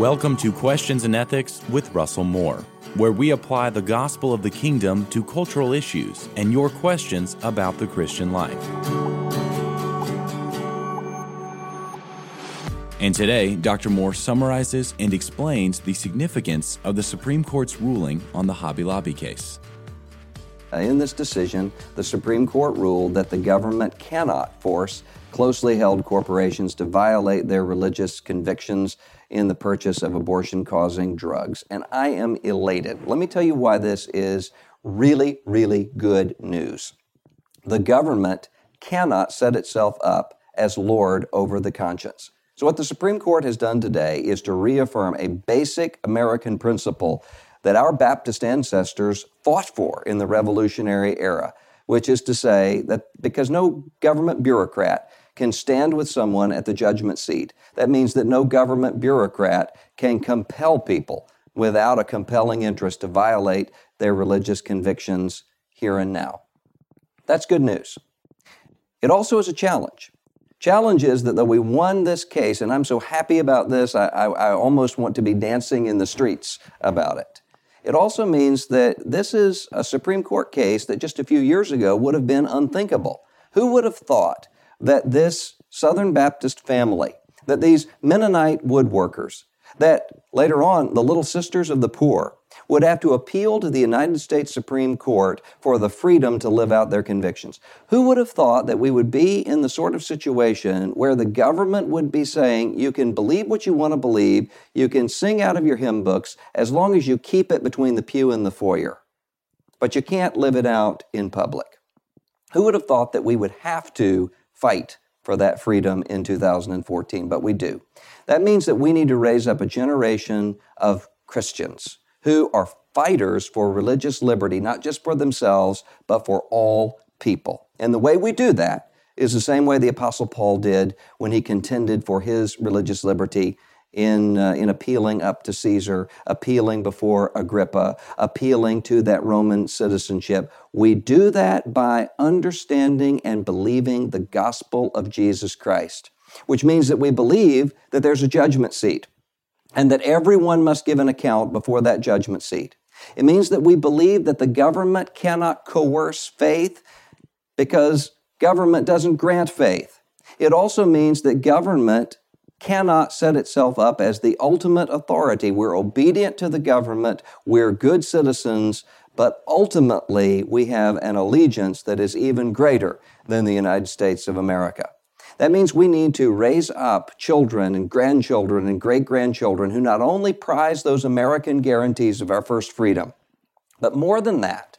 Welcome to Questions in Ethics with Russell Moore, where we apply the gospel of the kingdom to cultural issues and your questions about the Christian life. And today, Dr. Moore summarizes and explains the significance of the Supreme Court's ruling on the Hobby Lobby case. In this decision, the Supreme Court ruled that the government cannot force closely held corporations to violate their religious convictions in the purchase of abortion causing drugs. And I am elated. Let me tell you why this is really, really good news. The government cannot set itself up as Lord over the conscience. So, what the Supreme Court has done today is to reaffirm a basic American principle that our Baptist ancestors fought for in the Revolutionary era, which is to say that because no government bureaucrat can stand with someone at the judgment seat. That means that no government bureaucrat can compel people without a compelling interest to violate their religious convictions here and now. That's good news. It also is a challenge. Challenge is that though we won this case, and I'm so happy about this, I, I, I almost want to be dancing in the streets about it. It also means that this is a Supreme Court case that just a few years ago would have been unthinkable. Who would have thought that this Southern Baptist family, that these Mennonite woodworkers, that later on the Little Sisters of the Poor would have to appeal to the United States Supreme Court for the freedom to live out their convictions. Who would have thought that we would be in the sort of situation where the government would be saying, you can believe what you want to believe, you can sing out of your hymn books, as long as you keep it between the pew and the foyer, but you can't live it out in public? Who would have thought that we would have to fight for that freedom in 2014, but we do. That means that we need to raise up a generation of Christians who are fighters for religious liberty, not just for themselves, but for all people. And the way we do that is the same way the Apostle Paul did when he contended for his religious liberty in, uh, in appealing up to Caesar, appealing before Agrippa, appealing to that Roman citizenship. We do that by understanding and believing the gospel of Jesus Christ, which means that we believe that there's a judgment seat and that everyone must give an account before that judgment seat. It means that we believe that the government cannot coerce faith because government doesn't grant faith. It also means that government cannot set itself up as the ultimate authority. We're obedient to the government, we're good citizens, but ultimately we have an allegiance that is even greater than the United States of America. That means we need to raise up children and grandchildren and great grandchildren who not only prize those American guarantees of our first freedom, but more than that,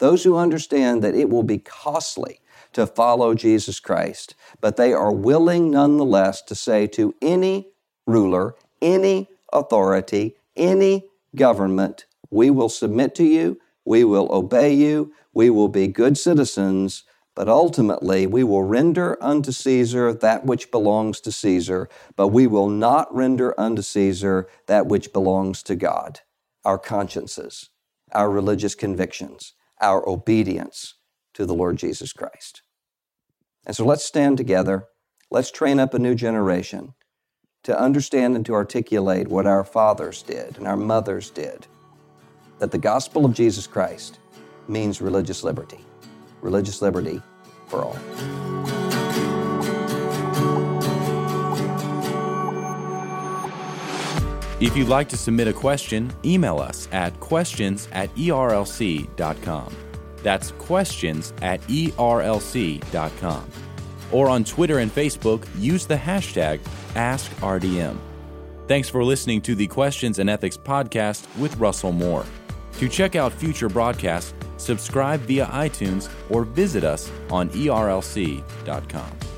those who understand that it will be costly to follow Jesus Christ, but they are willing nonetheless to say to any ruler, any authority, any government, we will submit to you, we will obey you, we will be good citizens, but ultimately we will render unto Caesar that which belongs to Caesar, but we will not render unto Caesar that which belongs to God our consciences, our religious convictions, our obedience to the Lord Jesus Christ. And so let's stand together. Let's train up a new generation to understand and to articulate what our fathers did and our mothers did that the gospel of Jesus Christ means religious liberty, religious liberty for all. If you'd like to submit a question, email us at questions at erlc.com. That's questions at erlc.com. Or on Twitter and Facebook, use the hashtag AskRDM. Thanks for listening to the Questions and Ethics podcast with Russell Moore. To check out future broadcasts, subscribe via iTunes or visit us on erlc.com.